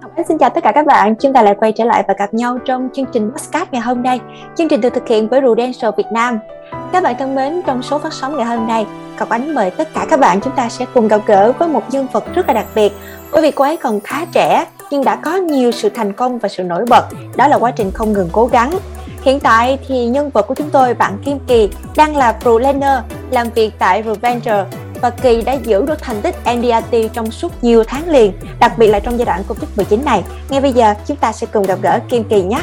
Ánh xin chào tất cả các bạn, chúng ta lại quay trở lại và gặp nhau trong chương trình podcast ngày hôm nay. Chương trình được thực hiện với Prudential Việt Nam. Các bạn thân mến, trong số phát sóng ngày hôm nay, Ngọc Ánh mời tất cả các bạn chúng ta sẽ cùng gặp gỡ với một nhân vật rất là đặc biệt. Bởi vì cô ấy còn khá trẻ nhưng đã có nhiều sự thành công và sự nổi bật. Đó là quá trình không ngừng cố gắng. Hiện tại thì nhân vật của chúng tôi, bạn Kim Kỳ, đang là Pro làm việc tại Reventure và Kỳ đã giữ được thành tích NDRT trong suốt nhiều tháng liền, đặc biệt là trong giai đoạn Covid-19 này. Ngay bây giờ chúng ta sẽ cùng gặp gỡ Kim Kỳ nhé.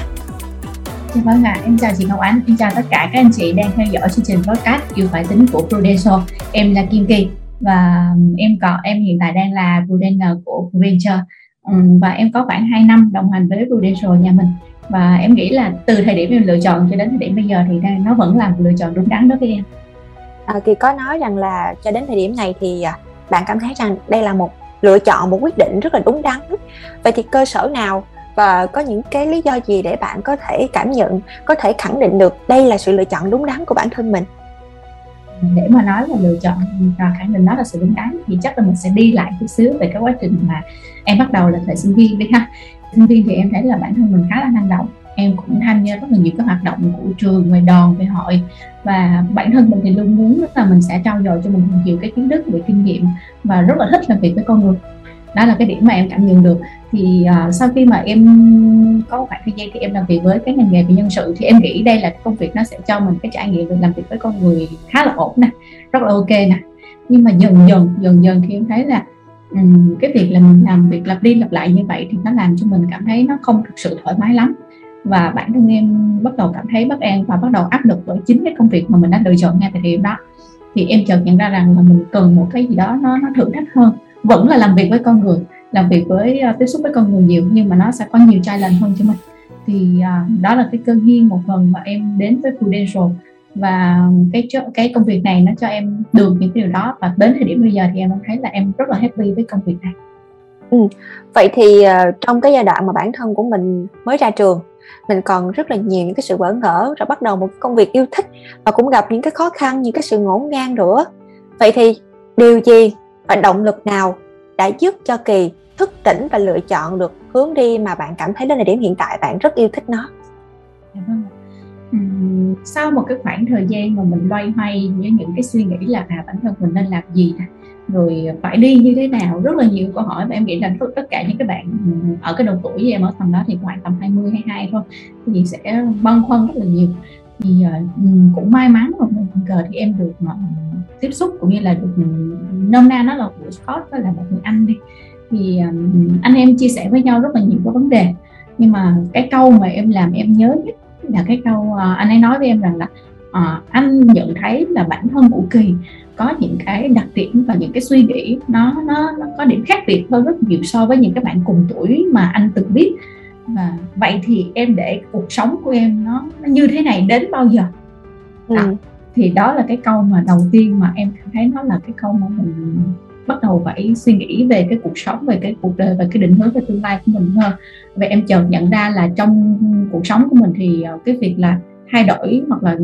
Xin vâng ạ, à, em chào chị Ngọc Ánh, em chào tất cả các anh chị đang theo dõi chương trình podcast yêu phải tính của Prudential. Em là Kim Kỳ và um, em có em hiện tại đang là Prudential của Prudential um, và em có khoảng 2 năm đồng hành với Prudential nhà mình và em nghĩ là từ thời điểm em lựa chọn cho đến thời điểm bây giờ thì nó vẫn là một lựa chọn đúng đắn đối với em Ờ, à, Kỳ có nói rằng là cho đến thời điểm này thì à, bạn cảm thấy rằng đây là một lựa chọn một quyết định rất là đúng đắn. Vậy thì cơ sở nào và có những cái lý do gì để bạn có thể cảm nhận có thể khẳng định được đây là sự lựa chọn đúng đắn của bản thân mình? Để mà nói là lựa chọn và khẳng định đó là sự đúng đắn thì chắc là mình sẽ đi lại chút xíu về cái quá trình mà em bắt đầu là thời sinh viên đi ha. Sinh viên thì em thấy là bản thân mình khá là năng động em cũng tham gia rất là nhiều các hoạt động của trường về đoàn về hội. Và bản thân mình thì luôn muốn là mình sẽ trau dồi cho mình nhiều cái kiến thức về kinh nghiệm và rất là thích làm việc với con người. Đó là cái điểm mà em cảm nhận được. Thì uh, sau khi mà em có khoảng thời gian thì em làm việc với cái ngành nghề về nhân sự thì em nghĩ đây là công việc nó sẽ cho mình cái trải nghiệm về làm việc với con người khá là ổn nè rất là ok nè. Nhưng mà dần dần dần dần thì em thấy là um, cái việc là mình làm việc lặp đi lặp lại như vậy thì nó làm cho mình cảm thấy nó không thực sự thoải mái lắm và bản thân em bắt đầu cảm thấy bất an và bắt đầu áp lực bởi chính cái công việc mà mình đã lựa chọn ngay tại thời điểm đó thì em chợt nhận ra rằng là mình cần một cái gì đó nó nó thử thách hơn vẫn là làm việc với con người làm việc với uh, tiếp xúc với con người nhiều nhưng mà nó sẽ có nhiều challenge hơn cho mình thì uh, đó là cái cơ duyên một phần mà em đến với Prudential và cái cái công việc này nó cho em được những cái điều đó và đến thời điểm bây giờ thì em thấy là em rất là happy với công việc này. Ừ. Vậy thì uh, trong cái giai đoạn mà bản thân của mình mới ra trường mình còn rất là nhiều những cái sự bỡ ngỡ rồi bắt đầu một công việc yêu thích và cũng gặp những cái khó khăn, những cái sự ngổn ngang nữa vậy thì điều gì và động lực nào đã giúp cho kỳ thức tỉnh và lựa chọn được hướng đi mà bạn cảm thấy đến thời điểm hiện tại bạn rất yêu thích nó dạ vâng. sau một cái khoảng thời gian mà mình loay hoay với những cái suy nghĩ là à bản thân mình nên làm gì rồi phải đi như thế nào? Rất là nhiều câu hỏi và em nghĩ là tất cả những cái bạn ở cái độ tuổi với em ở tầm đó thì khoảng tầm 20 22 thôi thì sẽ băn khoăn rất là nhiều. Thì uh, cũng may mắn mà tình cờ thì em được uh, tiếp xúc cũng như là được nôm na nó là của Scott đó là một người anh đi. Thì um, anh em chia sẻ với nhau rất là nhiều cái vấn đề. Nhưng mà cái câu mà em làm em nhớ nhất là cái câu uh, anh ấy nói với em rằng là uh, anh nhận thấy là bản thân của kỳ có những cái đặc điểm và những cái suy nghĩ nó nó, nó có điểm khác biệt hơn rất nhiều so với những cái bạn cùng tuổi mà anh từng biết. Và vậy thì em để cuộc sống của em nó, nó như thế này đến bao giờ? Ừ. à, thì đó là cái câu mà đầu tiên mà em cảm thấy nó là cái câu mà mình bắt đầu phải suy nghĩ về cái cuộc sống về cái cuộc đời và cái định hướng về tương lai của mình hơn và em chợt nhận ra là trong cuộc sống của mình thì ờ, cái việc là thay đổi hoặc là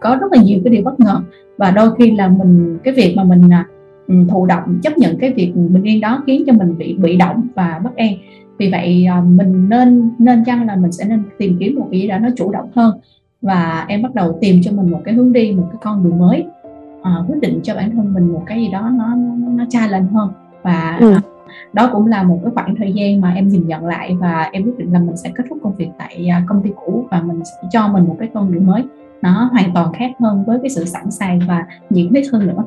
có rất là nhiều cái điều bất ngờ. Và đôi khi là mình cái việc mà mình à, ừ, thụ động chấp nhận cái việc bình yên đó khiến cho mình bị bị động và bất an. Vì vậy à, mình nên nên chăng là mình sẽ nên tìm kiếm một cái gì đó nó chủ động hơn. Và em bắt đầu tìm cho mình một cái hướng đi một cái con đường mới à, quyết định cho bản thân mình một cái gì đó nó nó challenge hơn. Và ừ. đó cũng là một cái khoảng thời gian mà em nhìn nhận lại và em quyết định là mình sẽ kết thúc công việc tại công ty cũ và mình sẽ cho mình một cái con đường mới nó hoàn toàn khác hơn với cái sự sẵn sàng và nhiệt huyết hơn nữa.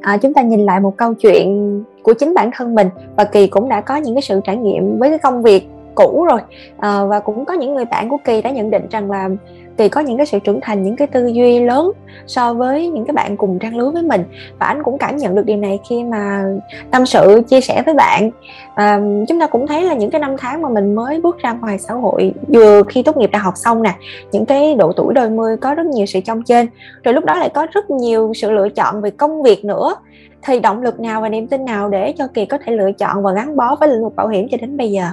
À, chúng ta nhìn lại một câu chuyện của chính bản thân mình và kỳ cũng đã có những cái sự trải nghiệm với cái công việc cũ rồi. À, và cũng có những người bạn của kỳ đã nhận định rằng là kỳ có những cái sự trưởng thành những cái tư duy lớn so với những cái bạn cùng trang lứa với mình. Và anh cũng cảm nhận được điều này khi mà tâm sự chia sẻ với bạn. À, chúng ta cũng thấy là những cái năm tháng mà mình mới bước ra ngoài xã hội vừa khi tốt nghiệp đại học xong nè những cái độ tuổi đôi mươi có rất nhiều sự trong trên. Rồi lúc đó lại có rất nhiều sự lựa chọn về công việc nữa. Thì động lực nào và niềm tin nào để cho kỳ có thể lựa chọn và gắn bó với lĩnh vực bảo hiểm cho đến bây giờ?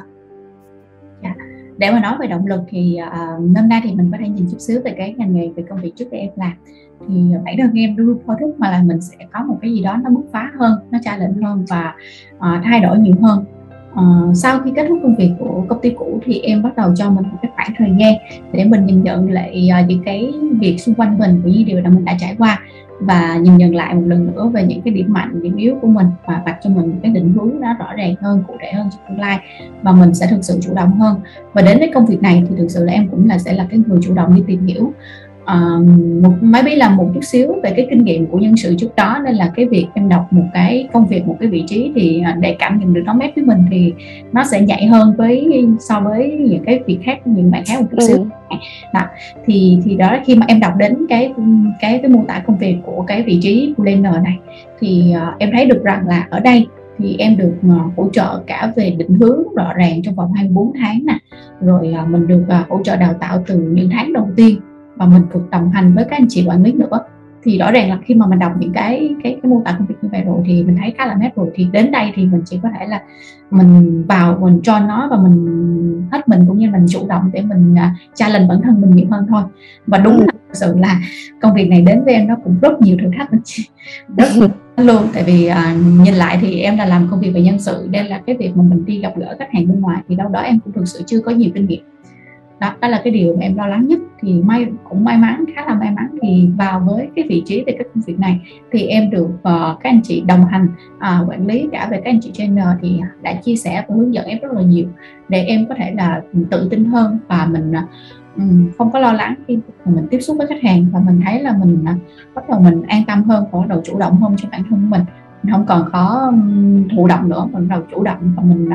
Để mà nói về động lực thì uh, hôm nay thì mình có thể nhìn chút xíu về cái ngành nghề về công việc trước đây em làm. Thì bản thân em luôn thôi thúc mà là mình sẽ có một cái gì đó nó bứt phá hơn nó challenge hơn và uh, thay đổi nhiều hơn uh, sau khi kết thúc công việc của công ty cũ thì em bắt đầu cho mình một cái khoảng thời gian để mình nhìn nhận lại uh, những cái việc xung quanh mình cũng như điều mà mình đã trải qua và nhìn nhận lại một lần nữa về những cái điểm mạnh điểm yếu của mình và đặt cho mình một cái định hướng nó rõ ràng hơn cụ thể hơn trong tương lai và mình sẽ thực sự chủ động hơn. Và đến với công việc này thì thực sự là em cũng là sẽ là cái người chủ động đi tìm hiểu uh, một maybe là một chút xíu về cái kinh nghiệm của nhân sự trước đó nên là cái việc em đọc một cái công việc một cái vị trí thì à, để cảm nhận được nó mét với mình thì nó sẽ nhạy hơn với so với những cái việc khác những bạn khác một chút ừ. xíu đó. thì thì đó khi mà em đọc đến cái cái cái mô tả công việc của cái vị trí planner này thì uh, em thấy được rằng là ở đây thì em được uh, hỗ trợ cả về định hướng rõ ràng trong vòng 24 tháng nè rồi uh, mình được uh, hỗ trợ đào tạo từ những tháng đầu tiên và mình được đồng hành với các anh chị quản lý nữa. Thì rõ ràng là khi mà mình đọc những cái cái cái mô tả công việc như vậy rồi thì mình thấy khá là nét rồi. Thì đến đây thì mình chỉ có thể là mình vào mình cho nó và mình hết mình cũng như mình chủ động để mình uh, challenge bản thân mình nhiều hơn thôi. Và đúng là thực sự là công việc này đến với em nó cũng rất nhiều thử thách rất luôn. Tại vì uh, nhìn lại thì em là làm công việc về nhân sự đây là cái việc mà mình đi gặp gỡ khách hàng bên ngoài thì đâu đó em cũng thực sự chưa có nhiều kinh nghiệm đó, đó là cái điều mà em lo lắng nhất. Thì may cũng may mắn khá là may mắn thì vào với cái vị trí về các công việc này thì em được uh, các anh chị đồng hành uh, quản lý cả về các anh chị trainer thì đã chia sẻ và hướng dẫn em rất là nhiều để em có thể là tự tin hơn và mình uh, không có lo lắng khi mình tiếp xúc với khách hàng và mình thấy là mình uh, bắt đầu mình an tâm hơn và bắt đầu chủ động hơn cho bản thân mình. Mình không còn có thụ động nữa mình bắt đầu chủ động và mình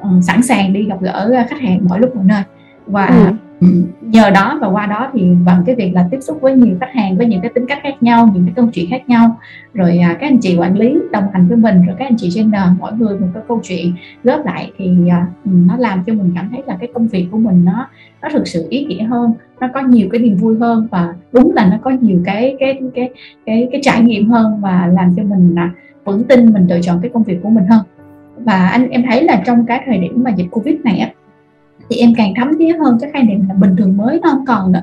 uh, sẵn sàng đi gặp gỡ khách hàng mọi lúc mọi nơi và ừ. nhờ đó và qua đó thì bằng cái việc là tiếp xúc với nhiều khách hàng với những cái tính cách khác nhau những cái câu chuyện khác nhau. Rồi à, các anh chị quản lý đồng hành với mình rồi các anh chị trainer mỗi người một cái câu chuyện. Góp lại thì à, nó làm cho mình cảm thấy là cái công việc của mình nó nó thực sự ý nghĩa hơn nó có nhiều cái niềm vui hơn và đúng là nó có nhiều cái cái cái cái cái trải nghiệm hơn và làm cho mình à, vững tin mình lựa chọn cái công việc của mình hơn. Và anh em thấy là trong cái thời điểm mà dịch covid này á thì em càng thấm thía hơn cái khái niệm là bình thường mới nó không còn nữa.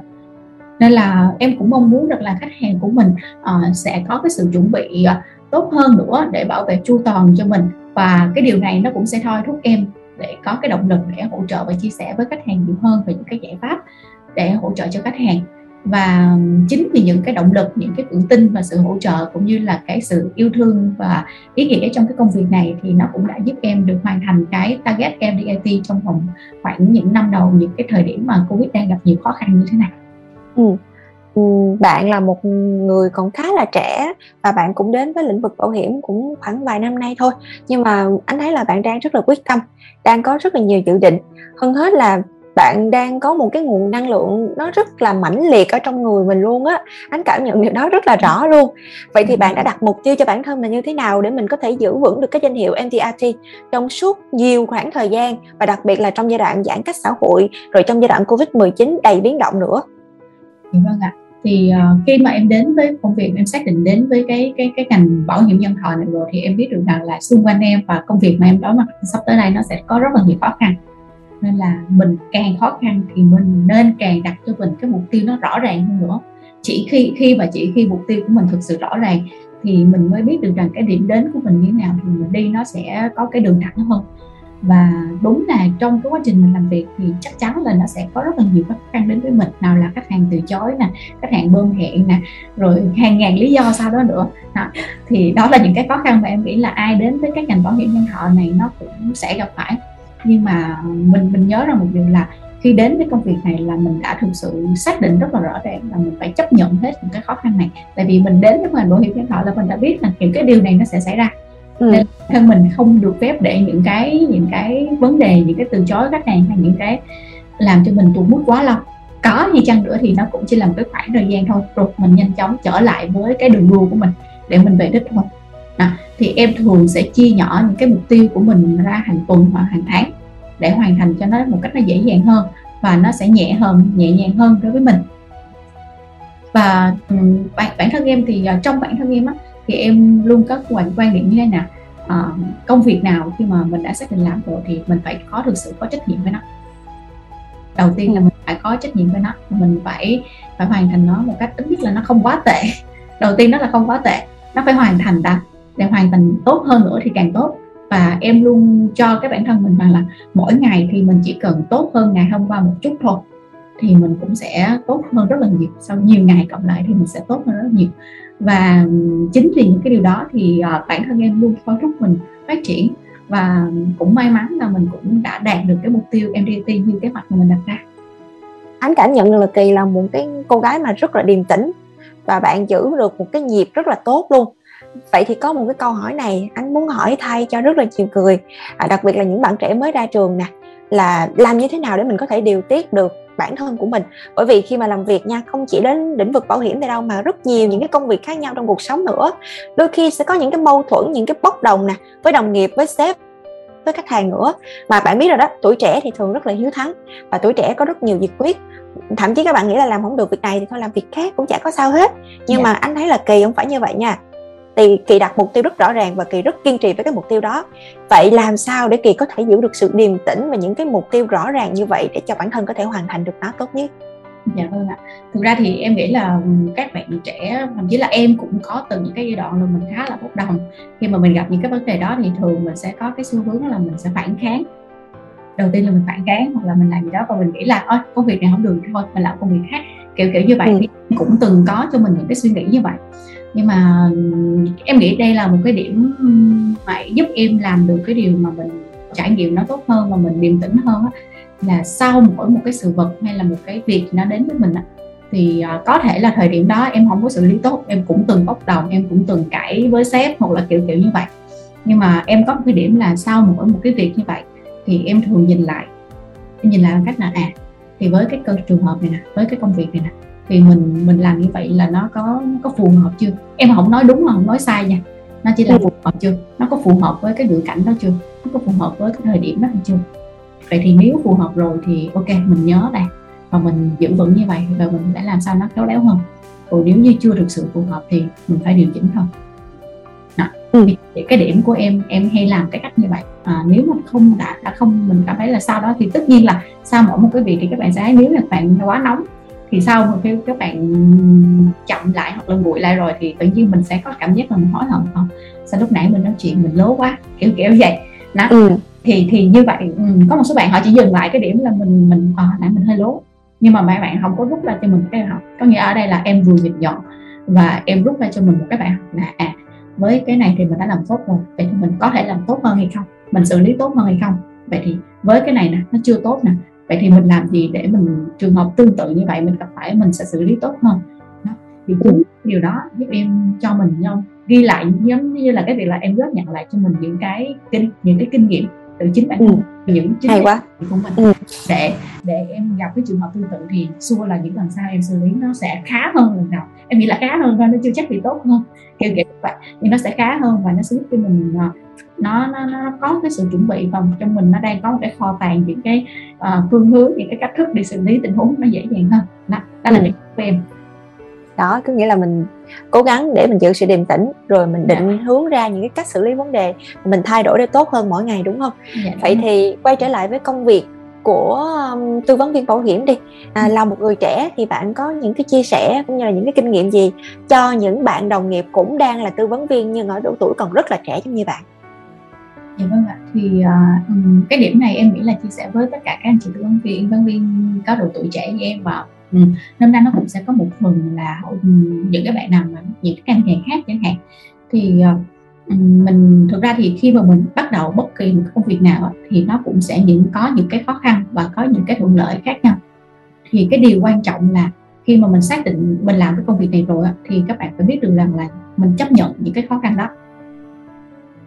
Nên là em cũng mong muốn được là khách hàng của mình uh, sẽ có cái sự chuẩn bị uh, tốt hơn nữa để bảo vệ chu toàn cho mình. Và cái điều này nó cũng sẽ thôi thúc em để có cái động lực để hỗ trợ và chia sẻ với khách hàng nhiều hơn về những cái giải pháp để hỗ trợ cho khách hàng và chính vì những cái động lực, những cái tự tin và sự hỗ trợ cũng như là cái sự yêu thương và ý nghĩa trong cái công việc này thì nó cũng đã giúp em được hoàn thành cái target MDIT trong vòng khoảng những năm đầu, những cái thời điểm mà Covid đang gặp nhiều khó khăn như thế này. Ừ. ừ bạn là một người còn khá là trẻ và bạn cũng đến với lĩnh vực bảo hiểm cũng khoảng vài năm nay thôi nhưng mà anh thấy là bạn đang rất là quyết tâm, đang có rất là nhiều dự định hơn hết là bạn đang có một cái nguồn năng lượng nó rất là mãnh liệt ở trong người mình luôn á. Anh cảm nhận điều đó rất là rõ luôn. Vậy thì bạn đã đặt mục tiêu cho bản thân là như thế nào để mình có thể giữ vững được cái danh hiệu MTRT trong suốt nhiều khoảng thời gian và đặc biệt là trong giai đoạn giãn cách xã hội rồi trong giai đoạn Covid 19 đầy biến động nữa? Dạ vâng ạ. Thì uh, khi mà em đến với công việc em xác định đến với cái cái cái ngành bảo hiểm nhân thọ này rồi thì em biết được rằng là xung quanh em và công việc mà em đối mặt sắp tới đây nó sẽ có rất là nhiều khó khăn nên là mình càng khó khăn thì mình nên càng đặt cho mình cái mục tiêu nó rõ ràng hơn nữa. Chỉ khi khi và chỉ khi mục tiêu của mình thực sự rõ ràng thì mình mới biết được rằng cái điểm đến của mình như thế nào thì mình đi nó sẽ có cái đường thẳng hơn. Và đúng là trong cái quá trình mình làm việc thì chắc chắn là nó sẽ có rất là nhiều khó khăn đến với mình. Nào là khách hàng từ chối nè, khách hàng bơm hẹn nè, rồi hàng ngàn lý do sau đó nữa. Đó. thì đó là những cái khó khăn mà em nghĩ là ai đến với các ngành bảo hiểm nhân thọ này nó cũng sẽ gặp phải nhưng mà mình mình nhớ ra một điều là khi đến với công việc này là mình đã thực sự xác định rất là rõ ràng là mình phải chấp nhận hết những cái khó khăn này. Tại vì mình đến với ngành bảo hiểm nhân thọ là mình đã biết là những cái điều này nó sẽ xảy ra. Ừ. nên thân mình không được phép để những cái những cái vấn đề những cái từ chối khách hàng hay những cái làm cho mình tụt mút quá lâu có gì chăng nữa thì nó cũng chỉ là một cái khoảng thời gian thôi. Rồi mình nhanh chóng trở lại với cái đường đua của mình để mình về đích thôi thì em thường sẽ chia nhỏ những cái mục tiêu của mình ra hàng tuần hoặc hàng tháng để hoàn thành cho nó một cách nó dễ dàng hơn và nó sẽ nhẹ hơn nhẹ nhàng hơn đối với mình. Và bản, bản thân em thì à, trong bản thân em á thì em luôn có quan quan điểm như thế nào à, công việc nào khi mà mình đã xác định làm rồi thì mình phải có được sự có trách nhiệm với nó. Đầu tiên là mình phải có trách nhiệm với nó mình phải phải hoàn thành nó một cách ít nhất là nó không quá tệ. Đầu tiên đó là không quá tệ nó phải hoàn thành đã để hoàn thành tốt hơn nữa thì càng tốt. Và em luôn cho cái bản thân mình rằng là mỗi ngày thì mình chỉ cần tốt hơn ngày hôm qua một chút thôi, thì mình cũng sẽ tốt hơn rất là nhiều. Sau nhiều ngày cộng lại thì mình sẽ tốt hơn rất là nhiều. Và chính vì những cái điều đó thì ờ, bản thân em luôn thôi thúc mình phát triển. Và cũng may mắn là mình cũng đã đạt được cái mục tiêu MDT như kế hoạch mà mình đặt ra. Anh cảm nhận được là kỳ là một cái cô gái mà rất là điềm tĩnh và bạn giữ được một cái nhịp rất là tốt luôn vậy thì có một cái câu hỏi này anh muốn hỏi thay cho rất là nhiều người à, đặc biệt là những bạn trẻ mới ra trường nè là làm như thế nào để mình có thể điều tiết được bản thân của mình? Bởi vì khi mà làm việc nha không chỉ đến lĩnh vực bảo hiểm này đâu mà rất nhiều những cái công việc khác nhau trong cuộc sống nữa. Đôi khi sẽ có những cái mâu thuẫn những cái bốc đồng nè với đồng nghiệp với sếp với khách hàng nữa. Mà bạn biết rồi đó tuổi trẻ thì thường rất là hiếu thắng và tuổi trẻ có rất nhiều nhiệt quyết thậm chí các bạn nghĩ là làm không được việc này thì thôi làm việc khác cũng chả có sao hết. Nhưng yeah. Dạ. mà anh thấy là kỳ không phải như vậy nha thì kỳ đặt mục tiêu rất rõ ràng và kỳ rất kiên trì với cái mục tiêu đó. Vậy làm sao để kỳ có thể giữ được sự điềm tĩnh và những cái mục tiêu rõ ràng như vậy để cho bản thân có thể hoàn thành được nó tốt nhất? Dạ vâng ạ. Thực ra thì em nghĩ là các bạn trẻ thậm chí là em cũng có từng những cái giai đoạn là mình khá là bốc đồng. Khi mà mình gặp những cái vấn đề đó thì thường mình sẽ có cái xu hướng là mình sẽ phản kháng. Đầu tiên là mình phản kháng hoặc là mình làm gì đó và mình nghĩ là ôi công việc này không được thôi mình làm công việc khác. Kiểu kiểu như vậy. Ừ. thì cũng từng có cho mình những cái suy nghĩ như vậy nhưng mà, em nghĩ đây là một cái điểm mà giúp em làm được cái điều mà mình trải nghiệm nó tốt hơn và mình điềm tĩnh hơn á, là sau mỗi một cái sự vật hay là một cái việc nó đến với mình á, thì à, có thể là thời điểm đó em không có xử lý tốt, em cũng từng bốc đồng, em cũng từng cãi với sếp hoặc là kiểu kiểu như vậy. Nhưng mà em có một cái điểm là sau mỗi một cái việc như vậy thì em thường nhìn lại, em nhìn lại bằng cách là à thì với cái trường hợp này nè, với cái công việc này nè thì mình mình làm như vậy là nó có có phù hợp chưa? Em không nói đúng mà không nói sai nha. Nó chỉ là ừ. phù hợp chưa? Nó có phù hợp với cái ngữ cảnh đó chưa? Nó có phù hợp với cái thời điểm đó hay chưa? Vậy thì nếu phù hợp rồi thì ok mình nhớ đây và mình giữ vững như vậy và mình sẽ làm sao nó khéo léo hơn. Còn nếu như chưa thực sự phù hợp thì mình phải điều chỉnh thôi. Đó. Ừ. thì cái điểm của em em hay làm cái cách như vậy. À, nếu mà không đã đã không mình cảm thấy là sau đó thì tất nhiên là sau mỗi một cái việc thì các bạn sẽ thấy nếu là bạn quá nóng thì sau khi các bạn chậm lại hoặc là nguội lại rồi thì tự nhiên mình sẽ có cảm giác là mình hối hận không? Sao lúc nãy mình nói chuyện mình lố quá kiểu kiểu vậy. Đó. Ừ. thì thì như vậy ừ, có một số bạn họ chỉ dừng lại cái điểm là mình mình à, nãy mình hơi lố. Nhưng mà mấy bạn không có rút ra cho mình cái học. Có nghĩa ở đây là em vừa nhìn nhận và em rút ra cho mình một cái bài học là à với cái này thì mình đã làm tốt rồi vậy thì mình có thể làm tốt hơn hay không? Mình xử lý tốt hơn hay không? Vậy thì với cái này nè nó chưa tốt nè vậy thì mình làm gì để mình trường hợp tương tự như vậy mình gặp phải mình sẽ xử lý tốt hơn đó. thì chính điều đó giúp em cho mình nhau ghi lại giống như là cái việc là em góp nhận lại cho mình những cái kinh những cái kinh nghiệm từ chính bản thân ừ. những chính hay quá của mình ừ. để để em gặp cái trường hợp tương tự thì xua là những lần sau em xử lý nó sẽ khá hơn lần đầu em nghĩ là khá hơn thôi nó chưa chắc thì tốt hơn kiểu kiểu vậy nhưng nó sẽ khá hơn và nó sẽ giúp cho mình uh, nó, nó nó có cái sự chuẩn bị và trong mình nó đang có một cái kho tàng những cái uh, phương hướng những cái cách thức để xử lý tình huống nó dễ dàng hơn đó, đó là ừ. của em đó có nghĩa là mình cố gắng để mình giữ sự điềm tĩnh rồi mình định dạ. hướng ra những cái cách xử lý vấn đề mình thay đổi để tốt hơn mỗi ngày đúng không dạ, vậy đúng. thì quay trở lại với công việc của um, tư vấn viên bảo hiểm đi à, ừ. là một người trẻ thì bạn có những cái chia sẻ cũng như là những cái kinh nghiệm gì cho những bạn đồng nghiệp cũng đang là tư vấn viên nhưng ở độ tuổi còn rất là trẻ giống như bạn Dạ vâng ạ. Thì uh, cái điểm này em nghĩ là chia sẻ với tất cả các anh chị tư vấn viên, tư vấn viên có độ tuổi trẻ như em và ừ, năm nay nó cũng sẽ có một phần là ừ, những cái bạn nào mà những cái ngành nghề khác chẳng hạn. Thì ờ, ừ, mình thực ra thì khi mà mình bắt đầu bất kỳ một công việc nào thì nó cũng sẽ những có những cái khó khăn và có những cái thuận lợi khác nhau. Thì cái điều quan trọng là khi mà mình xác định mình làm cái công việc này rồi thì các bạn phải biết được rằng là mình chấp nhận những cái khó khăn đó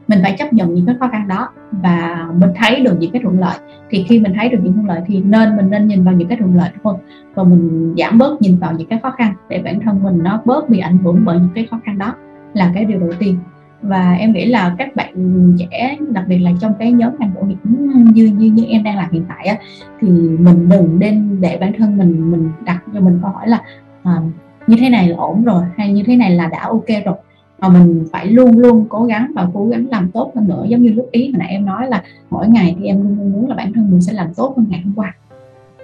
mình phải chấp nhận những cái khó khăn đó và mình thấy được những cái thuận lợi. Thì khi mình thấy được những thuận lợi thì nên mình nên nhìn vào những cái thuận lợi thôi. Và mình giảm bớt nhìn vào những cái khó khăn để bản thân mình nó bớt bị ảnh hưởng bởi những cái khó khăn đó là cái điều đầu tiên. Và em nghĩ là các bạn trẻ đặc biệt là trong cái nhóm ngành bảo hiểm như như như em đang làm hiện tại á, thì mình đừng nên để bản thân mình mình đặt cho mình câu hỏi là à, như thế này là ổn rồi hay như thế này là đã ok rồi mà mình phải luôn luôn cố gắng và cố gắng làm tốt hơn nữa. Giống như lúc ý hồi nãy em nói là mỗi ngày thì em luôn luôn muốn là bản thân mình sẽ làm tốt hơn ngày hôm qua.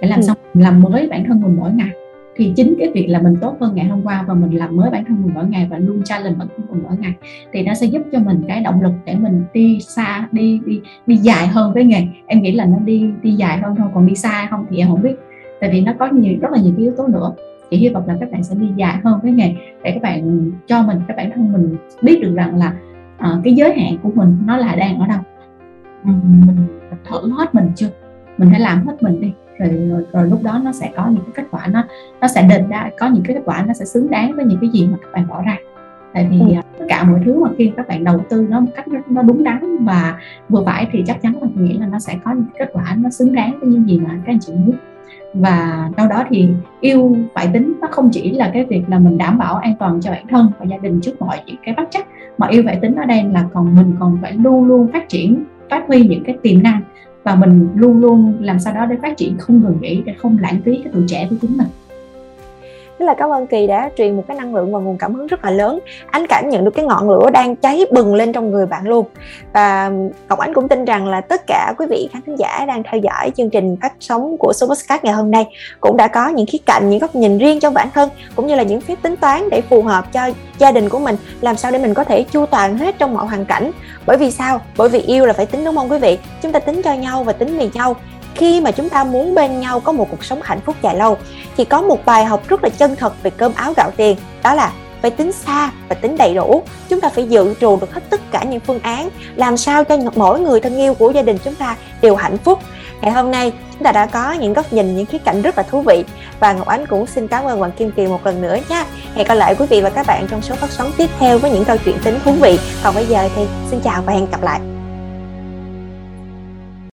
Để làm ừ. sao làm mới bản thân mình mỗi ngày. Thì chính cái việc là mình tốt hơn ngày hôm qua và mình làm mới bản thân mình mỗi ngày và luôn challenge bản thân mình mỗi ngày thì nó sẽ giúp cho mình cái động lực để mình đi xa đi đi đi dài hơn với nghề. Em nghĩ là nó đi đi dài hơn thôi còn đi xa không thì em không biết. Tại vì nó có nhiều rất là nhiều cái yếu tố nữa thì hy vọng là các bạn sẽ đi dài hơn với nghề để các bạn cho mình các bản thân mình biết được rằng là uh, cái giới hạn của mình nó là đang ở đâu. Mình, mình thử hết mình chưa? Mình phải làm hết mình đi rồi, rồi, rồi lúc đó nó sẽ có những cái kết quả nó nó sẽ định ra có những cái kết quả nó sẽ xứng đáng với những cái gì mà các bạn bỏ ra. Tại vì ừ. tất cả mọi thứ mà khi các bạn đầu tư nó một cách nó đúng đắn và vừa phải thì chắc chắn là nghĩ là nó sẽ có những kết quả nó xứng đáng với những gì mà các anh chị muốn và sau đó thì yêu phải tính, nó không chỉ là cái việc là mình đảm bảo an toàn cho bản thân và gia đình trước mọi những cái bất chắc mà yêu phải tính ở đây là còn mình còn phải luôn luôn phát triển, phát huy những cái tiềm năng và mình luôn luôn làm sao đó để phát triển không ngừng nghỉ, để không lãng phí cái tuổi trẻ của chính mình rất là cảm ơn kỳ đã truyền một cái năng lượng và nguồn cảm hứng rất là lớn. Anh cảm nhận được cái ngọn lửa đang cháy bừng lên trong người bạn luôn. Và ngọc ánh cũng tin rằng là tất cả quý vị khán thính giả đang theo dõi chương trình phát sóng của số podcast ngày hôm nay cũng đã có những khía cạnh, những góc nhìn riêng cho bản thân cũng như là những phép tính toán để phù hợp cho gia đình của mình, làm sao để mình có thể chu toàn hết trong mọi hoàn cảnh. Bởi vì sao? Bởi vì yêu là phải tính, đúng không quý vị? Chúng ta tính cho nhau và tính vì nhau khi mà chúng ta muốn bên nhau có một cuộc sống hạnh phúc dài lâu, thì có một bài học rất là chân thật về cơm áo gạo tiền, đó là phải tính xa và tính đầy đủ. Chúng ta phải dự trù được hết tất cả những phương án, làm sao cho mỗi người thân yêu của gia đình chúng ta đều hạnh phúc. Ngày hôm nay, chúng ta đã có những góc nhìn, những khía cạnh rất là thú vị. Và ngọc ánh cũng xin cảm ơn hoàng kim kỳ một lần nữa nha. Hẹn gặp lại quý vị và các bạn trong số phát sóng tiếp theo với những câu chuyện tính thú vị. Còn bây giờ thì xin chào và hẹn gặp lại.